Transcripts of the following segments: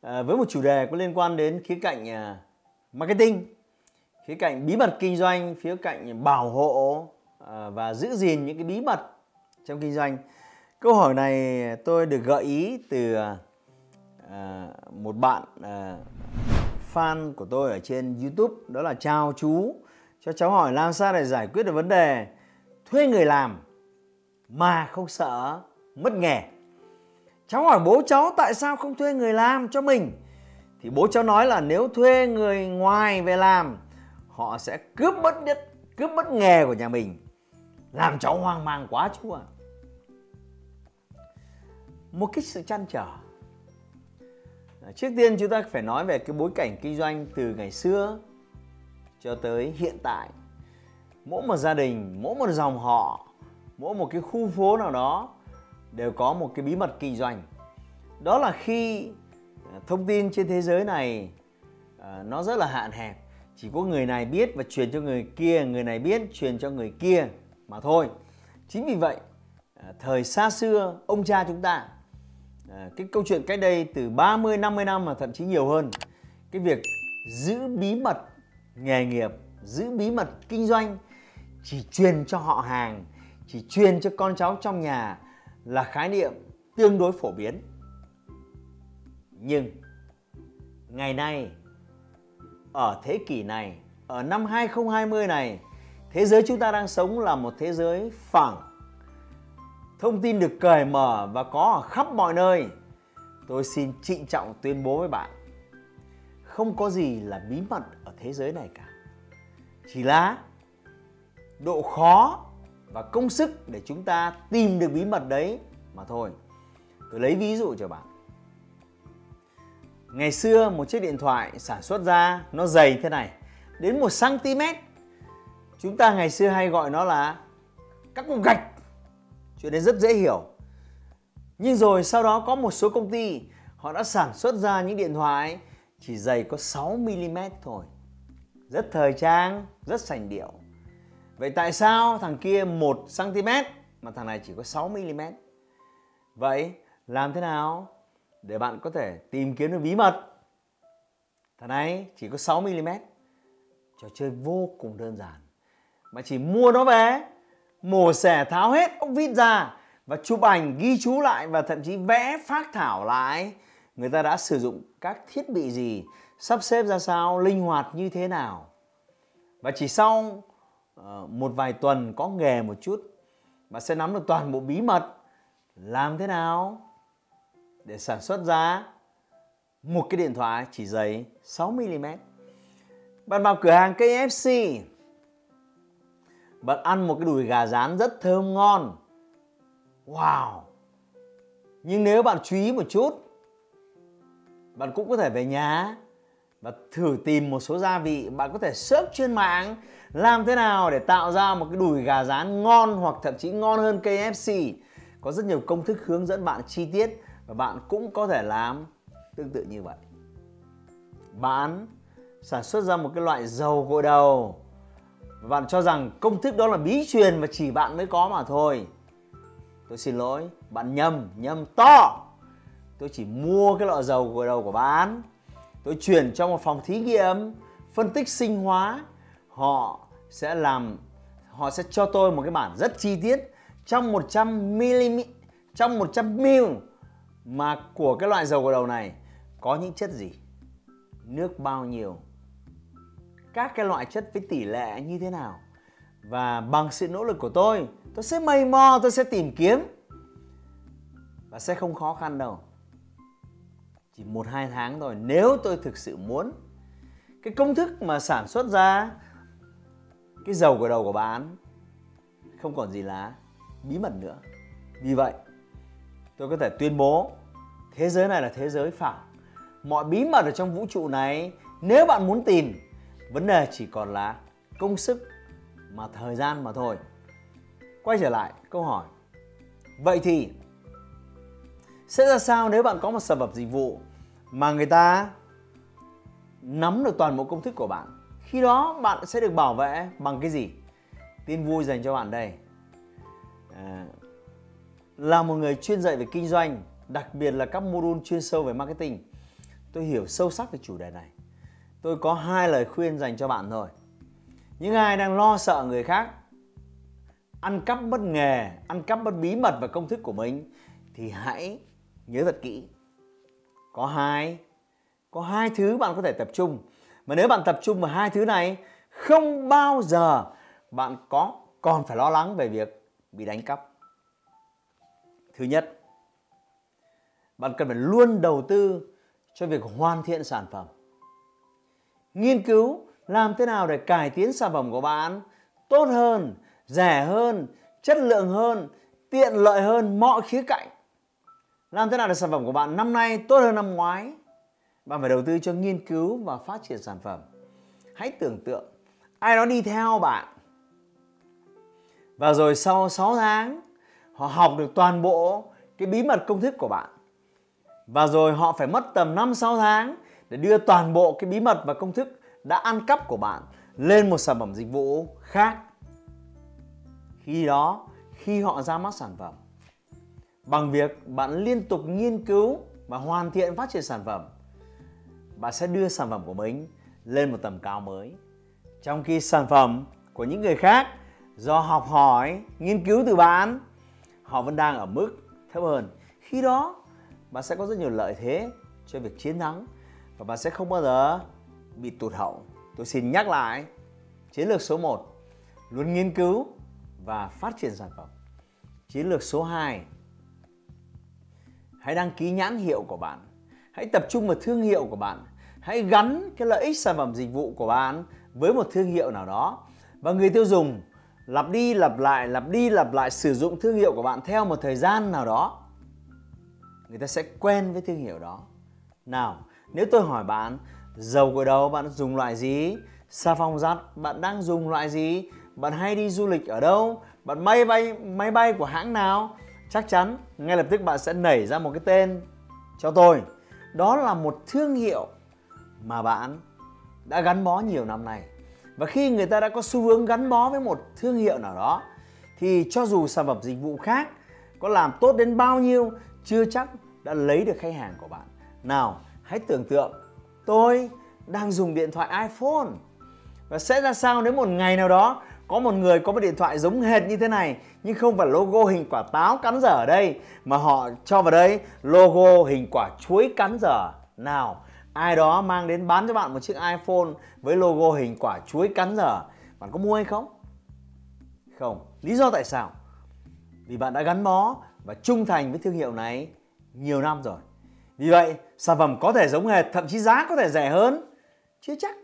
à, với một chủ đề có liên quan đến khía cạnh à, marketing, khía cạnh bí mật kinh doanh, khía cạnh bảo hộ à, và giữ gìn những cái bí mật trong kinh doanh. Câu hỏi này tôi được gợi ý từ một bạn fan của tôi ở trên YouTube đó là chào chú cho cháu hỏi làm sao để giải quyết được vấn đề thuê người làm mà không sợ mất nghề cháu hỏi bố cháu tại sao không thuê người làm cho mình. Thì bố cháu nói là nếu thuê người ngoài về làm, họ sẽ cướp mất nhất, cướp mất nghề của nhà mình. Làm cháu hoang mang quá chú ạ. À. một cái sự chăn trở. Trước tiên chúng ta phải nói về cái bối cảnh kinh doanh từ ngày xưa cho tới hiện tại. Mỗi một gia đình, mỗi một dòng họ, mỗi một cái khu phố nào đó đều có một cái bí mật kinh doanh. Đó là khi à, thông tin trên thế giới này à, nó rất là hạn hẹp. Chỉ có người này biết và truyền cho người kia, người này biết, truyền cho người kia mà thôi. Chính vì vậy à, thời xa xưa, ông cha chúng ta cái câu chuyện cách đây từ 30 50 năm mà thậm chí nhiều hơn, cái việc giữ bí mật nghề nghiệp, giữ bí mật kinh doanh, chỉ truyền cho họ hàng, chỉ truyền cho con cháu trong nhà là khái niệm tương đối phổ biến. Nhưng ngày nay ở thế kỷ này, ở năm 2020 này, thế giới chúng ta đang sống là một thế giới phẳng. Thông tin được cởi mở và có ở khắp mọi nơi. Tôi xin trịnh trọng tuyên bố với bạn, không có gì là bí mật ở thế giới này cả. Chỉ là độ khó và công sức để chúng ta tìm được bí mật đấy mà thôi. Tôi lấy ví dụ cho bạn. Ngày xưa một chiếc điện thoại sản xuất ra nó dày thế này, đến 1 cm. Chúng ta ngày xưa hay gọi nó là các cục gạch. Chuyện đấy rất dễ hiểu. Nhưng rồi sau đó có một số công ty họ đã sản xuất ra những điện thoại chỉ dày có 6 mm thôi. Rất thời trang, rất sành điệu. Vậy tại sao thằng kia 1 cm mà thằng này chỉ có 6 mm? Vậy làm thế nào để bạn có thể tìm kiếm được bí mật? Thằng này chỉ có 6 mm. Trò chơi vô cùng đơn giản. Mà chỉ mua nó về, mổ xẻ tháo hết ốc vít ra và chụp ảnh ghi chú lại và thậm chí vẽ phát thảo lại người ta đã sử dụng các thiết bị gì, sắp xếp ra sao, linh hoạt như thế nào. Và chỉ sau Ờ, một vài tuần có nghề một chút bạn sẽ nắm được toàn bộ bí mật, làm thế nào để sản xuất ra một cái điện thoại chỉ dày 6 mm. Bạn vào cửa hàng KFC bạn ăn một cái đùi gà rán rất thơm ngon. Wow. Nhưng nếu bạn chú ý một chút, bạn cũng có thể về nhà và thử tìm một số gia vị bạn có thể search trên mạng làm thế nào để tạo ra một cái đùi gà rán ngon hoặc thậm chí ngon hơn KFC có rất nhiều công thức hướng dẫn bạn chi tiết và bạn cũng có thể làm tương tự như vậy. Bạn sản xuất ra một cái loại dầu gội đầu. Và bạn cho rằng công thức đó là bí truyền và chỉ bạn mới có mà thôi. Tôi xin lỗi, bạn nhầm nhầm to. Tôi chỉ mua cái lọ dầu gội đầu của bạn. Tôi chuyển cho một phòng thí nghiệm, phân tích sinh hóa họ sẽ làm, họ sẽ cho tôi một cái bản rất chi tiết trong 100 mm trong 100 ml mà của cái loại dầu gội đầu này có những chất gì? Nước bao nhiêu? Các cái loại chất với tỷ lệ như thế nào? Và bằng sự nỗ lực của tôi tôi sẽ mây mò tôi sẽ tìm kiếm. Và sẽ không khó khăn đâu. Chỉ một hai tháng thôi. Nếu tôi thực sự muốn, cái công thức mà sản xuất ra cái dầu của đầu của bán không còn gì là bí mật nữa. Vì vậy, tôi có thể tuyên bố thế giới này là thế giới phẳng. Mọi bí mật ở trong vũ trụ này, nếu bạn muốn tìm, vấn đề chỉ còn là công sức mà thời gian mà thôi. Quay trở lại câu hỏi. Vậy thì sẽ ra sao nếu bạn có một sản phẩm dịch vụ mà người ta nắm được toàn bộ công thức của bạn? Khi đó bạn sẽ được bảo vệ bằng cái gì? Tin vui dành cho bạn đây. À, là một người chuyên dạy về kinh doanh đặc biệt là các module chuyên sâu về marketing. Tôi hiểu sâu sắc về chủ đề này. Tôi có hai lời khuyên dành cho bạn thôi. Những ai đang lo sợ người khác ăn cắp mất nghề ăn cắp mất bí mật và công thức của mình thì hãy nhớ thật kỹ. Có hai có hai thứ bạn có thể tập trung mà nếu bạn tập trung vào hai thứ này, không bao giờ bạn có, còn phải lo lắng về việc bị đánh cắp. Thứ nhất, bạn cần phải luôn đầu tư cho việc hoàn thiện sản phẩm. Nghiên cứu làm thế nào để cải tiến sản phẩm của bạn tốt hơn, rẻ hơn, chất lượng hơn, tiện lợi hơn mọi khía cạnh. Làm thế nào để sản phẩm của bạn năm nay tốt hơn năm ngoái? Bạn phải đầu tư cho nghiên cứu và phát triển sản phẩm. Hãy tưởng tượng ai đó đi theo bạn. Và rồi sau 6 tháng họ học được toàn bộ cái bí mật công thức của bạn. Và rồi họ phải mất tầm 5 6 tháng để đưa toàn bộ cái bí mật và công thức đã ăn cắp của bạn lên một sản phẩm dịch vụ khác. Khi đó, khi họ ra mắt sản phẩm bằng việc bạn liên tục nghiên cứu và hoàn thiện phát triển sản phẩm, bạn sẽ đưa sản phẩm của mình lên một tầm cao mới. Trong khi sản phẩm của những người khác do học hỏi, nghiên cứu từ bạn, họ vẫn đang ở mức thấp hơn. Khi đó bạn sẽ có rất nhiều lợi thế cho việc chiến thắng và bạn sẽ không bao giờ bị tụt hậu. Tôi xin nhắc lại, chiến lược số 1 luôn nghiên cứu và phát triển sản phẩm. Chiến lược số 2 hãy đăng ký nhãn hiệu của bạn. Hãy tập trung vào thương hiệu của bạn. Hãy gắn cái lợi ích sản phẩm dịch vụ của bạn với một thương hiệu nào đó. Và người tiêu dùng lặp đi lặp lại, lặp đi lặp lại sử dụng thương hiệu của bạn theo một thời gian nào đó, người ta sẽ quen với thương hiệu đó. Nào, nếu tôi hỏi bạn, dầu gội đầu bạn dùng loại gì? Xà phòng giặt bạn đang dùng loại gì? Bạn hay đi du lịch ở đâu? Bạn bay bay, máy bay của hãng nào? Chắc chắn ngay lập tức bạn sẽ nảy ra một cái tên cho tôi. Đó là một thương hiệu mà bạn đã gắn bó nhiều năm nay và khi người ta đã có xu hướng gắn bó với một thương hiệu nào đó thì cho dù sản phẩm dịch vụ khác có làm tốt đến bao nhiêu chưa chắc đã lấy được khách hàng của bạn. Nào, hãy tưởng tượng tôi đang dùng điện thoại iPhone và sẽ ra sao nếu một ngày nào đó có một người có một điện thoại giống hệt như thế này nhưng không phải logo hình quả táo cắn dở ở đây mà họ cho vào đây logo hình quả chuối cắn dở. Nào, ai đó mang đến bán cho bạn một chiếc iPhone với logo hình quả chuối cắn dở, bạn có mua hay không? Không. Lý do tại sao? Vì bạn đã gắn bó và trung thành với thương hiệu này nhiều năm rồi. Vì vậy, sản phẩm có thể giống hệt, thậm chí giá có thể rẻ hơn, chưa chắc.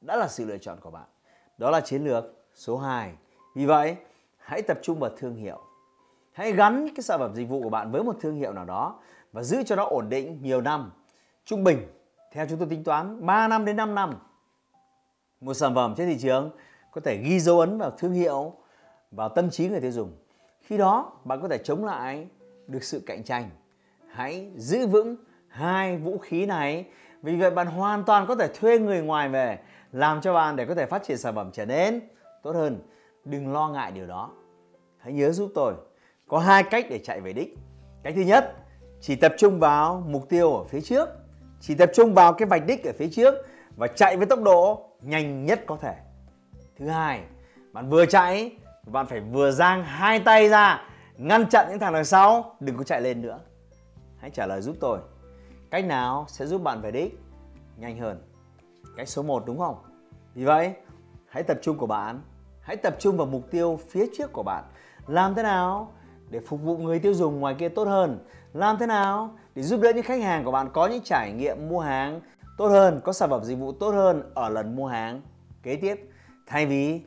Đã là sự lựa chọn của bạn. Đó là chiến lược số 2. Vì vậy, hãy tập trung vào thương hiệu. Hãy gắn cái sản phẩm dịch vụ của bạn với một thương hiệu nào đó và giữ cho nó ổn định nhiều năm. Trung bình, theo chúng tôi tính toán, 3 năm đến 5 năm. Một sản phẩm trên thị trường có thể ghi dấu ấn vào thương hiệu, vào tâm trí người tiêu dùng. Khi đó, bạn có thể chống lại được sự cạnh tranh. Hãy giữ vững hai vũ khí này. Vì vậy bạn hoàn toàn có thể thuê người ngoài về làm cho bạn để có thể phát triển sản phẩm trở nên tốt hơn. Đừng lo ngại điều đó. Hãy nhớ giúp tôi. Có hai cách để chạy về đích. Cách thứ nhất, chỉ tập trung vào mục tiêu ở phía trước. Chỉ tập trung vào cái vạch đích ở phía trước và chạy với tốc độ nhanh nhất có thể. Thứ hai, bạn vừa chạy, bạn phải vừa giang hai tay ra ngăn chặn những thằng đằng sau đừng có chạy lên nữa. Hãy trả lời giúp tôi. Cách nào sẽ giúp bạn về đích nhanh hơn? Cách số 1 đúng không? Vì vậy hãy tập trung của bạn hãy tập trung vào mục tiêu phía trước của bạn. Làm thế nào để phục vụ người tiêu dùng ngoài kia tốt hơn. Làm thế nào để giúp đỡ những khách hàng của bạn có những trải nghiệm mua hàng tốt hơn, có sản phẩm dịch vụ tốt hơn ở lần mua hàng? Kế tiếp, thay vì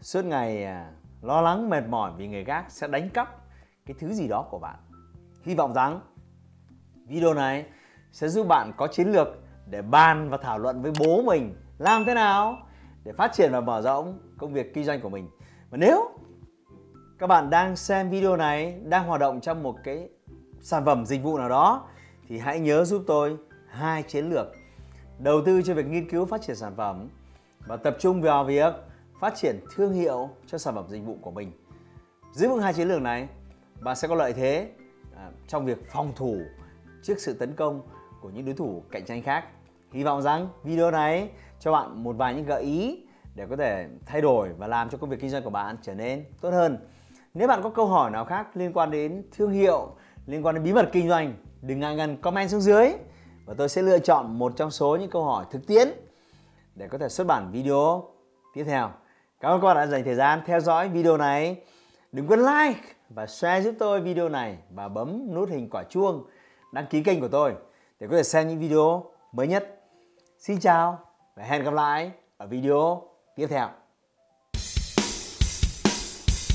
suốt ngày à, lo lắng, mệt mỏi vì người khác sẽ đánh cắp cái thứ gì đó của bạn, hy vọng rằng video này sẽ giúp bạn có chiến lược để bàn và thảo luận với bố mình. Làm thế nào để phát triển và mở rộng công việc kinh doanh của mình. Và nếu các bạn đang xem video này, đang hoạt động trong một cái sản phẩm dịch vụ nào đó thì hãy nhớ giúp tôi hai chiến lược. Đầu tư cho việc nghiên cứu phát triển sản phẩm và tập trung vào việc phát triển thương hiệu cho sản phẩm dịch vụ của mình. Giữ vững hai chiến lược này, bạn sẽ có lợi thế à, trong việc phòng thủ trước sự tấn công của những đối thủ cạnh tranh khác. Hy vọng rằng video này cho bạn một vài những gợi ý để có thể thay đổi và làm cho công việc kinh doanh của bạn trở nên tốt hơn. Nếu bạn có câu hỏi nào khác liên quan đến thương hiệu, liên quan đến bí mật kinh doanh, đừng ngại ngần comment xuống dưới và tôi sẽ lựa chọn một trong số những câu hỏi thực tiễn để có thể xuất bản video tiếp theo. Cảm ơn các bạn đã dành thời gian theo dõi video này. Đừng quên like và share giúp tôi video này và bấm nút hình quả chuông đăng ký kênh của tôi để có thể xem những video mới nhất. Xin chào và hẹn gặp lại ở video tiếp theo.